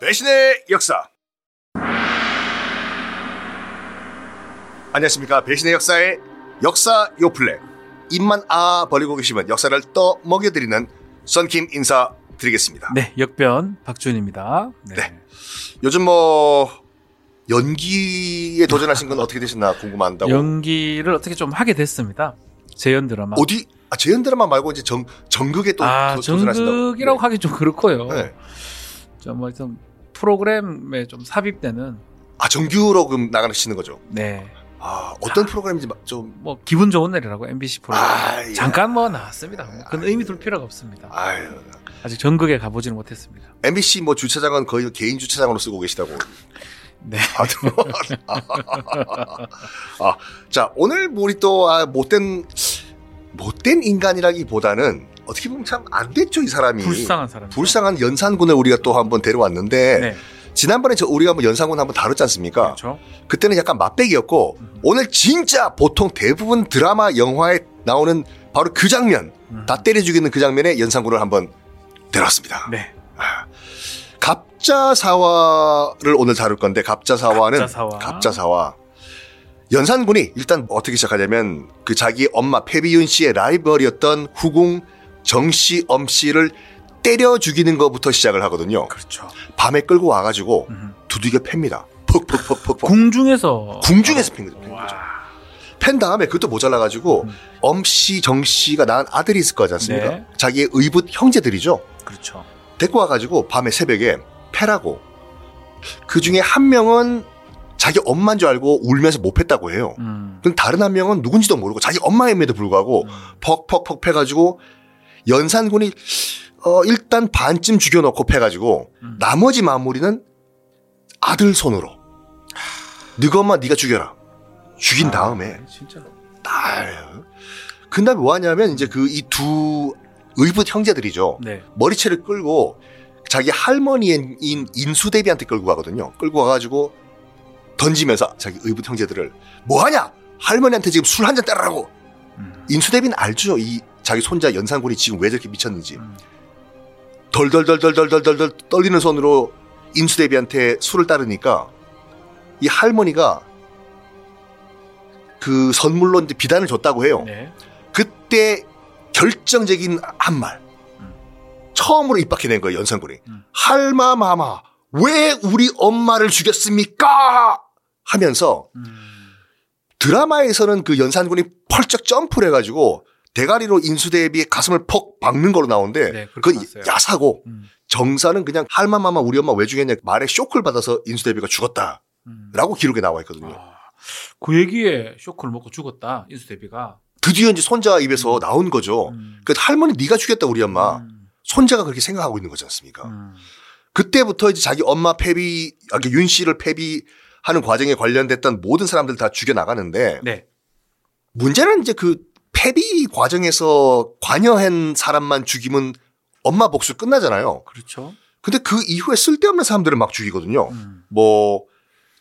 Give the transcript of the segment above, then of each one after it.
배신의 역사. 안녕하십니까. 배신의 역사의 역사 요플레. 입만 아 벌리고 계시면 역사를 떠 먹여드리는 썬킴 인사 드리겠습니다. 네, 역변 박준입니다. 네. 네. 요즘 뭐 연기에 도전하신 건 어떻게 되셨나 궁금한다고. 연기를 어떻게 좀 하게 됐습니다. 재연 드라마. 어디 아 재연 드라마 말고 이제 정 정극에 또 아, 도. 정극이라고 하기 좀 그렇고요. 네. 좀뭐 좀 프로그램에 좀 삽입되는 아 정규로 그럼 나가시는 거죠. 네. 아 어떤 프로그램인지 막 좀. 뭐 기분 좋은 날이라고 MBC 프로그램 아, 예. 잠깐 뭐 나왔습니다. 뭐 그건 의미 둘 필요가 없습니다. 아유. 아직 전극에 가보지는 못했습니다. MBC 뭐 주차장은 거의 개인 주차장으로 쓰고 계시다고. 네. 아, 자 오늘 뭐 우리 또 아, 못된 못된 인간이라기보다는 어떻게 보면 참 안 됐죠 이 사람이. 불쌍한 사람. 불쌍한 연산군을 우리가 또 한번 데려왔는데 네. 지난번에 저 우리가 한번 연산군 한번 다뤘지 않습니까? 그렇죠. 그때는 약간 맛배기였고 음. 오늘 진짜 보통 대부분 드라마 영화에 나오는 바로 그 장면 음. 다 때려 죽이는 그 장면에 연산군을 한번 데려왔습니다. 네. 갑자사화를 오늘 다룰 건데 갑자사화는 갑자사화. 갑자사화. 연산군이 일단 어떻게 시작하냐면 그 자기 엄마 패비윤 씨의 라이벌이었던 후궁 정씨 엄씨를 때려 죽이는 것부터 시작을 하거든요. 그렇죠. 밤에 끌고 와가지고 음. 두들겨 팹니다. 퍽퍽퍽퍽. 궁중에서 궁중에서 팬 거죠. 팬 와. 거죠. 팬 다음에 그것도 모자라가지고 음. 엄씨 정씨가 낳은 아들이 있을 거지 않습니까? 네. 자기의 의붓 형제들이죠. 그렇죠. 데리고 와가지고 밤에 새벽에 패라고. 그 중에 한 명은 자기 엄마인 줄 알고 울면서 못 팼다고 해요. 음. 그럼 다른 한 명은 누군지도 모르고 자기 엄마임에도 불구하고 음. 퍽퍽퍽 패가지고 연산군이 어 일단 반쯤 죽여놓고 패가지고 음. 나머지 마무리는 아들 손으로. 너가 엄마 네가 죽여라. 죽인 아, 다음에 진짜. 딸. 그 다음에 뭐 하냐면 이제 그 이 두 의붓 형제들이죠. 네. 머리채를 끌고 자기 할머니인 인수대비한테 끌고 가거든요. 끌고 와가지고 던지면서 자기 의붓 형제들을 뭐하냐? 할머니한테 지금 술 한 잔 따르라고. 음. 인수대비는 알죠. 이 자기 손자 연산군이 지금 왜 저렇게 미쳤는지. 음. 덜덜덜덜덜덜덜 떨리는 손으로 인수대비한테 술을 따르니까 이 할머니가 그 선물로 이제 비단을 줬다고 해요. 네. 그때 결정적인 한 말. 음. 처음으로 입박해낸 거예요, 연산군이. 음. 할마마마, 왜 우리 엄마를 죽였습니까? 하면서 음. 드라마에서는 그 연산군이 펄쩍 점프를 해가지고 대가리로 인수대비의 가슴을 퍽 박는 걸로 나오는데 네, 그건 봤어요. 야사고 음. 정사는 그냥 할마마마 우리 엄마 왜 죽였냐 말에 쇼크를 받아서 인수대비가 죽었다라고 음. 기록에 나와 있거든요. 아, 그 얘기에 쇼크를 먹고 죽었다 인수대비가. 드디어 이제 손자 입에서 나온 거죠. 음. 그 할머니 네가 죽였다 우리 엄마. 음. 손자가 그렇게 생각하고 있는 거지 않습니까? 음. 그때부터 이제 자기 엄마 패비, 아, 그윤 씨를 패비 하는 과정에 관련됐던 모든 사람들 다 죽여 나가는데 네. 문제는 이제 그 패비 과정에서 관여한 사람만 죽이면 엄마 복수 끝나잖아요. 그렇죠. 근데 그 이후에 쓸데없는 사람들을 막 죽이거든요. 음. 뭐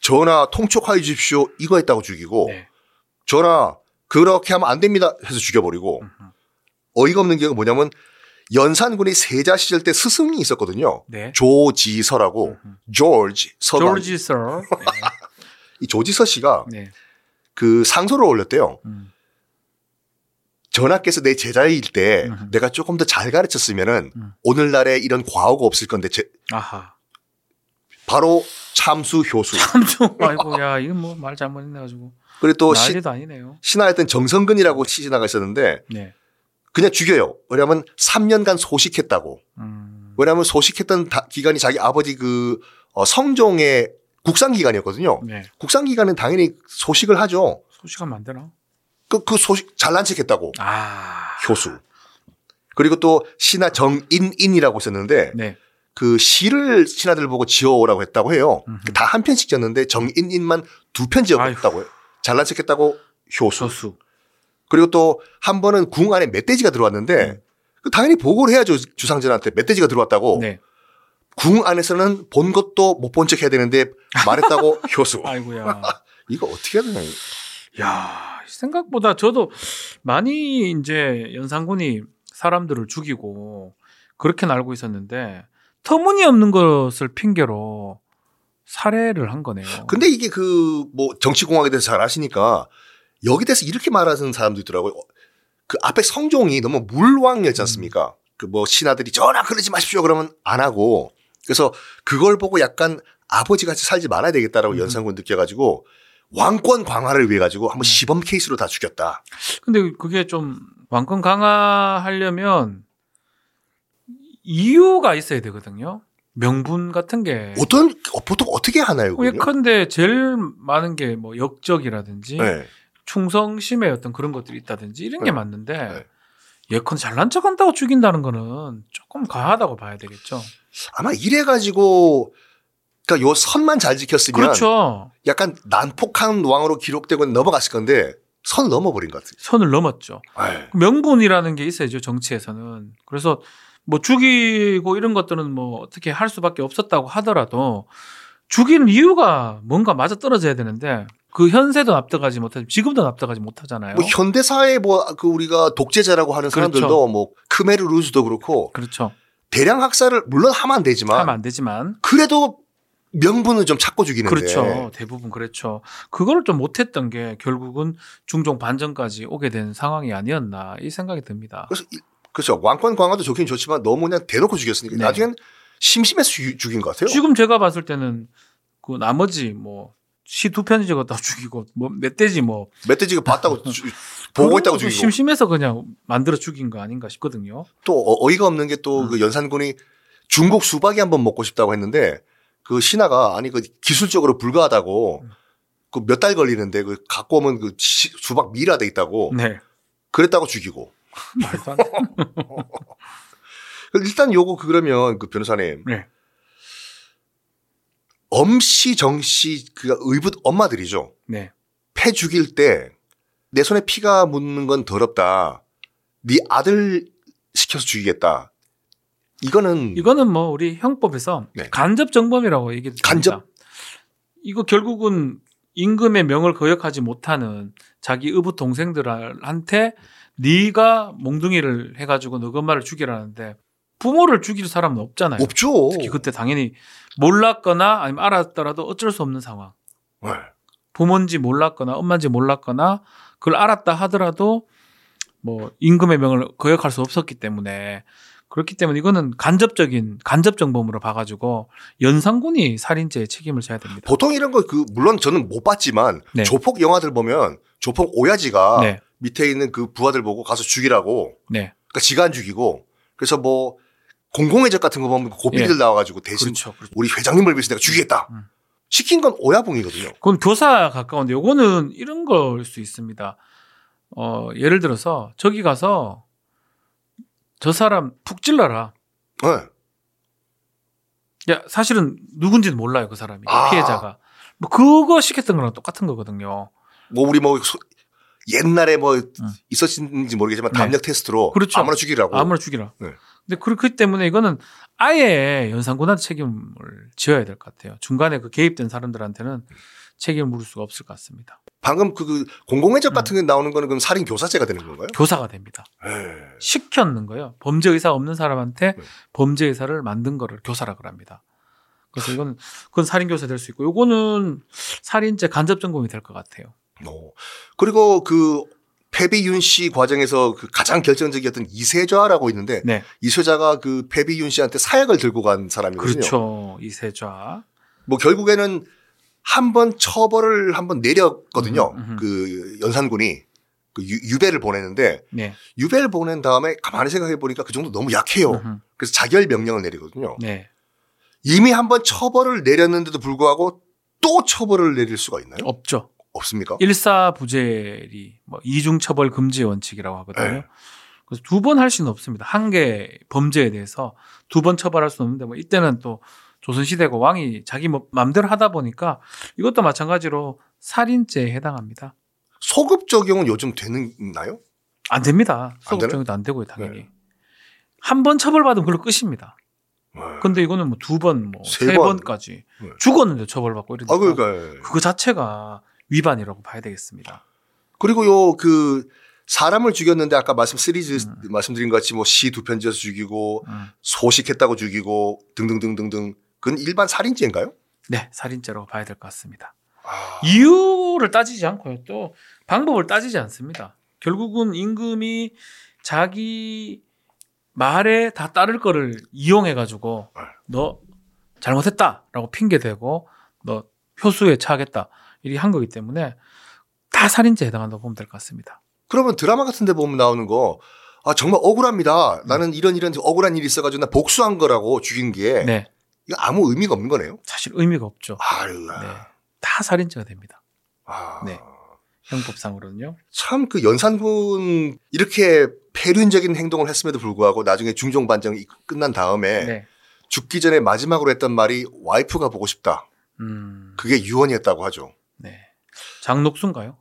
전하 통촉하여 주십시오 이거 했다고 죽이고 네. 전하 그렇게 하면 안 됩니다 해서 죽여버리고 음흠. 어이가 없는 경우가 뭐냐면 연산군이 세자 시절 때 스승이 있었거든요. 네. 조지서라고. 조지 서가 조지 서. 이 조지서 씨가 네. 네. 그 상소를 올렸대요. 음. 전하께서 내 제자일 때 음흠. 내가 조금 더 잘 가르쳤으면은 음. 오늘날에 이런 과오가 없을 건데 제- 아하. 바로 참수 효수. 참좀 아이고 야 이건 뭐 말 잘못했네 가지고 그리고 또 시, 아니네요. 신하였던 정성근이라고 시신하가 있었는데 네. 그냥 죽여요. 왜냐하면 3년간 소식했다고. 음. 왜냐하면 소식했던 다- 기간이 자기 아버지 그 어, 성종의 국상 기간이었거든요. 네. 국상 기간은 당연히 소식을 하죠. 소식하면 만드나? 그, 그 소식 잘난 척했다고 아. 효수. 그리고 또 신하 정인인이라고 있었는데 네. 그 시를 신하들 보고 지어오라고 했다고 해요. 다 한 편씩 지었는데 정인인만 두 편 지었다고 해요. 잘난 척했다고 효수. 소수. 그리고 또 한 번은 궁 안에 멧돼지가 들어왔는데 그 당연히 보고를 해야죠 주상전한테 멧돼지가 들어왔다고. 네. 궁 안에서는 본 것도 못 본 척 해야 되는데 말했다고 효수. 아이고야. 이거 어떻게 해야 되나? 야, 생각보다 저도 많이 이제 연산군이 사람들을 죽이고 그렇게 알고 있었는데 터무니없는 것을 핑계로 살해를 한 거네요. 근데 이게 그 뭐 정치공학에 대해서 잘 아시니까 여기 대해서 이렇게 말하는 사람도 있더라고요. 어, 그 앞에 성종이 너무 물왕이었지 않습니까? 그 뭐 신하들이 전하 그러지 마십시오 그러면 안 하고 그래서 그걸 보고 약간 아버지 같이 살지 말아야 되겠다라고 음. 연산군 느껴가지고 왕권 강화를 위해 가지고 한번 음. 시범 케이스로 다 죽였다. 근데 그게 좀 왕권 강화하려면 이유가 있어야 되거든요. 명분 같은 게. 어떤 어, 보통 어떻게 하나요? 그거요? 예컨대 제일 많은 게 뭐 역적이라든지 네. 충성심의 어떤 그런 것들이 있다든지 이런 게 네. 맞는데 네. 예컨 잘난 척한다고 죽인다는 거는 조금 과하다고 봐야 되겠죠. 아마 이래 가지고 그러니까 요 선만 잘 지켰으면 그렇죠. 약간 난폭한 왕으로 기록되고 넘어갔을 건데 선 넘어버린 것 같아요. 선을 넘었죠. 아유. 명분이라는 게 있어야죠 정치에서는. 그래서 뭐 죽이고 이런 것들은 뭐 어떻게 할 수밖에 없었다고 하더라도 죽이는 이유가 뭔가 맞아 떨어져야 되는데 그 현세도 납득하지 못하지 지금도 납득하지 못하잖아요. 뭐 현대사에 뭐그 우리가 독재자라고 하는 사람들도 그렇죠. 뭐 크메르 루즈도 그렇고 그렇죠. 대량 학살을 물론 하면 안 되지만 하면 안 되지만 그래도 명분은 좀 찾고 죽이는데 그렇죠. 대부분 그렇죠. 그거를 좀 못했던 게 결국은 중종 반전까지 오게 된 상황이 아니었나 이 생각이 듭니다. 그래서 이- 그렇죠 왕권 강화도 좋긴 좋지만 너무 그냥 대놓고 죽였으니까 네. 나중엔 심심해서 죽- 죽인 것 같아요. 지금 제가 봤을 때는 그 나머지 뭐 시 두 편지 적었다 죽이고 뭐 멧돼지 뭐 멧돼지가 봤다고 주- 보고 있다고 죽이고 심심해서 그냥 만들어 죽인 거 아닌가 싶거든요. 또 어- 어이가 없는 게 또그 음. 연산군이 중국 수박이 한번 먹고 싶다고 했는데 그 신하가 아니 그 기술적으로 불가하다고 음. 그몇 달 걸리는데 그 갖고 오면 그 시- 수박 미라 돼 있다고 네. 그랬다고 죽이고 말도 안 돼. 일단 요거 그러면 그 변호사님 네. 엄씨 정씨 그 의붓 엄마들이죠 네. 패 죽일 때 내 손에 피가 묻는 건 더럽다 네 아들 시켜서 죽이겠다 이거는 이거는 뭐 우리 형법에서 네. 간접 정범이라고 얘기합니다. 간접? 이거 결국은 임금의 명을 거역하지 못하는 자기 의붓 동생들한테 네가 몽둥이를 해가지고 너그 엄마를 죽이라는데 부모를 죽일 사람은 없잖아요. 없죠 특히 그때 당연히 몰랐거나 아니면 알았더라도 어쩔 수 없는 상황. 네. 부모인지 몰랐거나 엄마인지 몰랐거나 그걸 알았다 하더라도 뭐 임금의 명을 거역할 수 없었기 때문에 그렇기 때문에 이거는 간접적인 간접 정범으로 봐가지고 연산군이 살인죄의 책임을 져야 됩니다. 보통 이런 거 그 물론 저는 못 봤지만 네. 조폭 영화들 보면 조폭 오야지가 네, 밑에 있는 그 부하들 보고 가서 죽이라고 네, 그러니까 지가 안 죽이고 그래서 뭐 공공의 적 같은 거 보면 고삐들 예. 나와가지고 대신 그렇죠. 그렇죠. 우리 회장님을 위해서 내가 죽이겠다 음. 시킨 건 오야봉이거든요. 그건 교사 가까운데 요거는 이런 걸 수 있습니다. 어 예를 들어서 저기 가서 저 사람 푹 찔러라. 네. 야 사실은 누군지는 몰라요 그 사람이 아. 피해자가. 뭐 그거 시켰던 거랑 똑같은 거거든요. 뭐 우리 뭐 소- 옛날에 뭐 있었는지 모르겠지만 네. 담력 테스트로 그렇죠. 아무나 죽이라고. 아무나 죽이라. 네. 근데 그렇기 때문에 이거는 아예 연산군한테 책임을 지어야 될 것 같아요. 중간에 그 개입된 사람들한테는 책임을 물을 수가 없을 것 같습니다. 방금 그, 그 공공의 적 음. 같은 게 나오는 거는 그럼 살인 교사죄가 되는 건가요? 교사가 됩니다. 에이. 시켰는 거예요. 범죄 의사가 없는 사람한테 네. 범죄 의사를 만든 거를 교사라 그럽니다. 그래서 이거는 그건 살인 교사 될 수 있고 요거는 살인죄 간접 전공이 될 것 같아요. 어. 그리고 그 패비윤 씨 과정에서 그 가장 결정적이었던 이세좌라고 있는데 네. 이세좌가 그 패비윤 씨한테 사약을 들고 간 사람이거든요. 그렇죠. 이세좌. 뭐 결국에는 한 번 처벌을 한 번 내렸거든요. 음, 음, 음. 그 연산군이 그 유, 배를 보내는데 네. 유배를 보낸 다음에 가만히 생각해 보니까 그 정도 너무 약해요. 음흠. 그래서 자결 명령을 내리거든요. 네. 이미 한 번 처벌을 내렸는데도 불구하고 또 처벌을 내릴 수가 있나요? 없죠. 없습니까? 일사부재리 뭐 이중 처벌 금지 원칙이라고 하거든요. 네. 그래서 두 번 할 수는 없습니다. 한 개 범죄에 대해서 두 번 처벌할 수는 없는데 뭐 이때는 또 조선 시대고 왕이 자기 뭐 맘대로 하다 보니까 이것도 마찬가지로 살인죄에 해당합니다. 소급 적용은 요즘 되나요? 안 됩니다. 안 되나? 소급적용도 안 되고요, 당연히. 네. 한번 처벌받으면 그걸로 끝입니다. 네. 근데 이거는 뭐 두 번, 뭐 세. 번까지 네. 죽었는데 처벌받고 이러니까 아 그러니까 그거 자체가 위반이라고 봐야 되겠습니다. 그리고 요 그 사람을 죽였는데 아까 말씀 시리즈 음. 말씀드린 것 같이 뭐 시 두 편지에서 죽이고 음. 소식했다고 죽이고 등등등등등 그건 일반 살인죄인가요? 네, 살인죄로 봐야 될 것 같습니다. 아, 이유를 따지지 않고요. 또 방법을 따지지 않습니다. 결국은 임금이 자기 말에 다 따를 거를 이용해 가지고 네. 너 잘못했다라고 핑계 대고 너 효수에 처하겠다 이렇게 한 거기 때문에 다 살인죄에 해당한다고 보면 될 것 같습니다. 그러면 드라마 같은 데 보면 나오는 거 아, 정말 억울합니다. 나는 이런 이런 억울한 일이 있어가지고 나 복수한 거라고 죽인 게 네, 이거 아무 의미가 없는 거네요. 사실 의미가 없죠. 아유, 네, 다 살인죄가 됩니다. 아, 네. 형법상으로는요. 참 그 연산군 이렇게 폐륜적인 행동을 했음에도 불구하고 나중에 중종 반정이 끝난 다음에 네. 죽기 전에 마지막으로 했던 말이 와이프가 보고 싶다. 음, 그게 유언이었다고 하죠. 네. 장녹수인가요?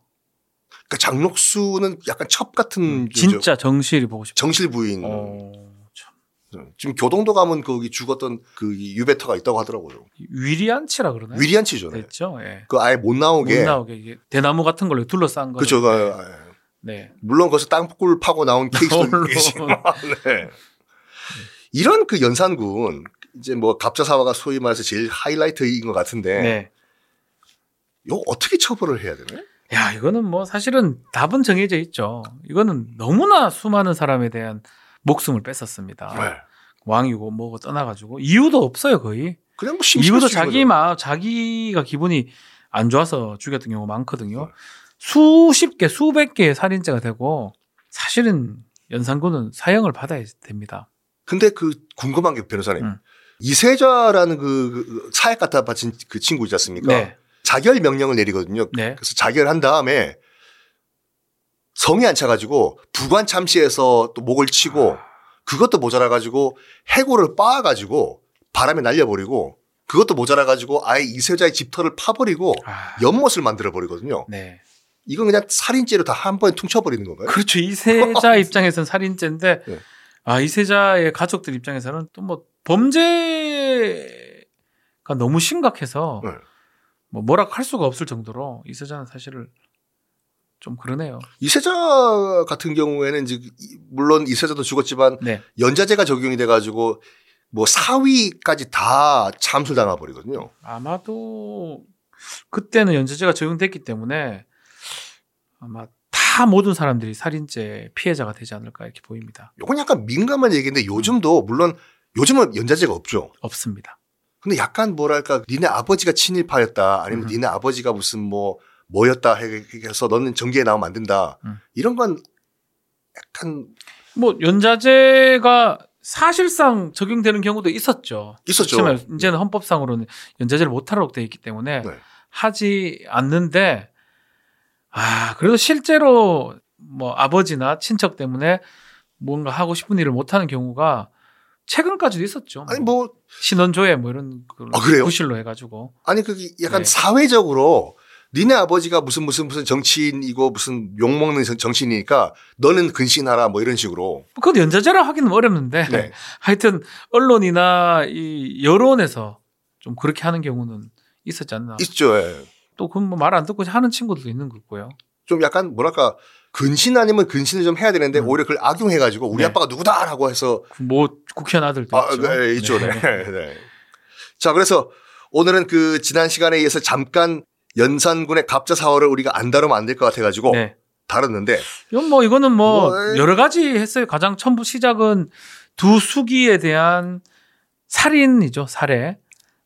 그러니까 장록수는 약간 첩 같은 그 진짜 정실이 보고 싶어. 정실 부인. 어, 참. 지금 교동도 가면 거기 죽었던 그 유배터가 있다고 하더라고요. 위리안치라 그러나요? 위리안치죠. 네. 됐죠. 예. 그 아예 못 나오게. 못 나오게 대나무 같은 걸로 둘러싼 거. 그죠. 네. 물론 거기서 땅굴 파고 나온 케이스도. 계시지만, 네. 이런 그 연산군 이제 뭐 갑자사화가 소위 말해서 제일 하이라이트인 것 같은데 네. 이거 어떻게 처벌을 해야 되나요? 야, 이거는 뭐 사실은 답은 정해져 있죠. 이거는 너무나 수많은 사람에 대한 목숨을 뺐었습니다. 네. 왕이고 뭐고 떠나가지고 이유도 없어요 거의. 그냥 뭐 이유도 자기. 마 자기가 기분이 안 좋아서 죽였던 경우가 많거든요. 네. 수십 개, 수백 개의 살인죄가 되고 사실은 연산군은 사형을 받아야 됩니다. 근데 그 궁금한 게 변호사님 음. 이세자라는 그, 그 사약 갖다 바친 그 친구 있지 않습니까? 네, 자결 명령을 내리거든요. 네, 그래서 자결한 다음에 성이 안 차가지고 부관 참시해서 또 목을 치고 아. 그것도 모자라가지고 해골을 빻아가지고 바람에 날려버리고 그것도 모자라가지고 아예 이세자의 집터를 파버리고 아, 연못을 만들어버리거든요. 네. 이건 그냥 살인죄로 다 한 번에 퉁쳐버리는 건가요? 그렇죠. 이세자 입장에서는 살인죄인데, 네. 아 이세자의 가족들 입장에서는 또 뭐 범죄가 너무 심각해서 네. 뭐 뭐라 할 수가 없을 정도로 이세자는 사실을 좀 그러네요. 이세자 같은 경우에는 이제 이- 물론 이세자도 죽었지만 네, 연자제가 적용이 돼가지고 뭐 사위까지 다 참수당해 버리거든요. 아마도 그때는 연쇄제가 적용됐기 때문에 아마 다 모든 사람들이 살인죄 피해자가 되지 않을까 이렇게 보입니다. 요건 약간 민감한 얘기인데 요즘도 물론 요즘은 연자제가 없죠. 없습니다. 근데 약간 뭐랄까 니네 아버지가 친일파였다 아니면 음. 니네 아버지가 무슨 뭐 뭐였다 해- 해서 너는 전기에 나오면 안 된다 음. 이런 건 약간 뭐 연자제가 사실상 적용되는 경우도 있었죠. 있었죠. 그렇지만 이제는 헌법상으로는 연자제를 못하도록 되어 있기 때문에 네. 하지 않는데 아 그래도 실제로 뭐 아버지나 친척 때문에 뭔가 하고 싶은 일을 못하는 경우가 최근까지도 있었죠. 아니 뭐 신원조회 뭐 이런 그 아, 그래요? 구실로 해가지고 아니 그게 약간 네. 사회적으로 니네 아버지가 무슨 무슨 무슨 정치인이고 무슨 욕 먹는 정- 정치인이니까 너는 근신하라 뭐 이런 식으로 그것도 연자제라 하기는 어렵는데 네. 하여튼 언론이나 이 여론에서 좀 그렇게 하는 경우는 있었지 않나. 있죠. 예. 또 그건 뭐 말 안 듣고 하는 친구들도 있는 거고요. 좀 약간 뭐랄까 근신 아니면 근신을 좀 해야 되는데 음. 오히려 그걸 악용해가지고 우리 네. 아빠가 누구다라고 해서 뭐 국회의원 아들도 아, 있죠. 네, 있죠. 네. 네. 자, 그래서 오늘은 그 지난 시간에 이어서 잠깐 연산군의 갑자 사화를 우리가 안 다루면 안 될 것 같아가지고 네. 다뤘는데 이건 뭐 이거는 뭐 뭐, 여러 가지 했어요. 가장 처음 시작은 두 수기에 대한 살인이죠. 살해.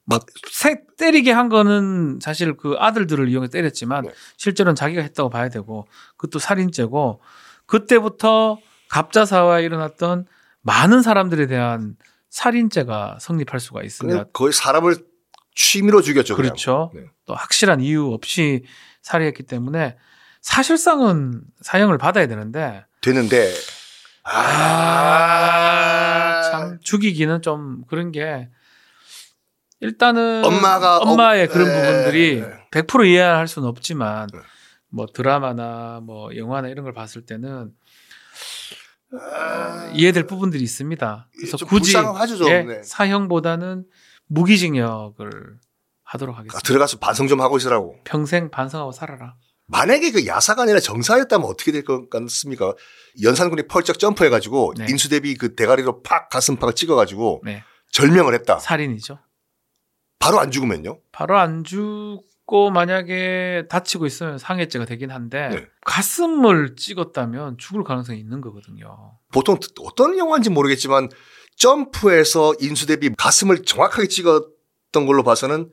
뭐 새, 때리게 한 거는 사실 그 아들들을 이용해 때렸지만 네. 실제로는 자기가 했다고 봐야 되고 그것도 살인죄고 그때부터 갑자사화에 일어났던 많은 사람들에 대한 살인죄가 성립할 수가 있습니다. 거의 사람을 취미로 죽였죠. 그렇죠. 네. 또 확실한 이유 없이 살해했기 때문에 사실상은 사형을 받아야 되는데 되는데 아, 참 죽이기는 좀 그런 게 일단은 엄마가 엄마의 어- 그런 네. 부분들이 100% 이해할 수는 없지만 네. 뭐 드라마나 뭐 영화나 이런 걸 봤을 때는 아, 이해될 부분들이 있습니다. 그래서 좀 굳이. 예, 네. 사형보다는 무기징역을 하도록 아, 하겠습니다. 들어가서 반성 좀 하고 있으라고. 평생 반성하고 살아라. 만약에 그 야사가 아니라 정사였다면 어떻게 될 것 같습니까? 연산군이 펄쩍 점프해가지고 네. 인수대비 그 대가리로 팍 가슴팍을 찍어가지고 네. 절명을 했다. 살인이죠. 바로 안 죽으면요? 바로 안 죽고 만약에 다치고 있으면 상해죄가 되긴 한데 네. 가슴을 찍었다면 죽을 가능성이 있는 거거든요. 보통 어떤 영화인지 모르겠지만 점프해서 인수 대비 가슴을 정확하게 찍었던 걸로 봐서는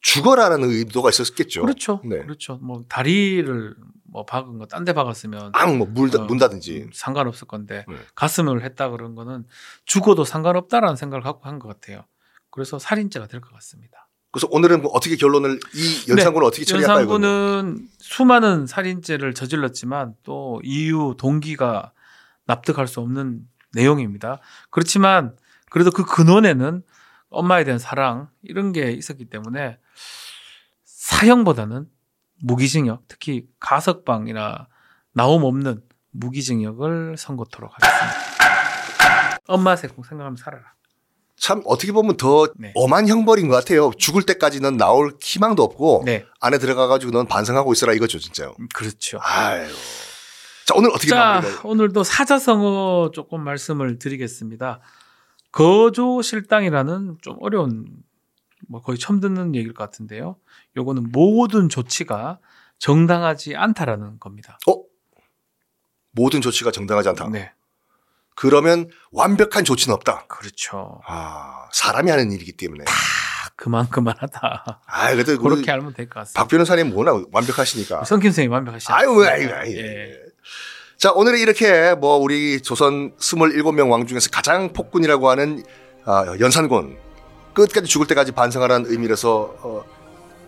죽어라라는 의도가 있었겠죠. 그렇죠. 네. 그렇죠. 뭐 다리를 뭐 박은 거 딴 데 박았으면 앙뭐 물다 어, 문다든지. 음, 상관없을 건데 네. 가슴을 했다 그런 거는 죽어도 상관없다라는 생각을 갖고 한 것 같아요. 그래서 살인죄가 될 것 같습니다. 그래서 오늘은 뭐 어떻게 결론을 이 연산군을 어떻게 처리할까요? 네. 연산군은 수많은 살인죄를 저질렀지만 또 이유 동기가 납득할 수 없는 내용입니다. 그렇지만 그래도 그 근원에는 엄마에 대한 사랑 이런 게 있었기 때문에 사형보다는 무기징역, 특히 가석방이나 나옴 없는 무기징역을 선고토록 하겠습니다. 엄마 생각 생각하면 살아라. 참 어떻게 보면 더 네. 엄한 형벌인 것 같아요. 죽을 때까지는 나올 희망도 없고 네, 안에 들어가가지고 넌 반성하고 있어라 이거죠 진짜요. 그렇죠. 아유. 자 오늘 어떻게 자? 오늘도 사자성어 조금 말씀을 드리겠습니다. 거조 실당이라는 좀 어려운 뭐 거의 처음 듣는 얘기일 것 같은데요. 요거는 모든 조치가 정당하지 않다라는 겁니다. 어? 모든 조치가 정당하지 않다. 네. 그러면 완벽한 조치는 없다. 그렇죠. 아 사람이 하는 일이기 때문에. 다 그만 그만하다. 아 그래도 우리 그렇게 알면 될 것 같습니다. 박 변호사님 워낙 완벽하시니까. 성김 선생님 완벽하시죠? 아유, 아유, 아유. 예. 자, 오늘은 이렇게 뭐 우리 조선 27명 왕 중에서 가장 폭군이라고 하는 아, 연산군 끝까지 죽을 때까지 반성하라는 의미로서 어,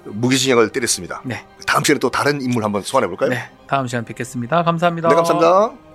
무기징역을 때렸습니다. 네. 다음 시간에 또 다른 인물 한번 소환해 볼까요? 네. 다음 시간 뵙겠습니다. 감사합니다. 네, 감사합니다.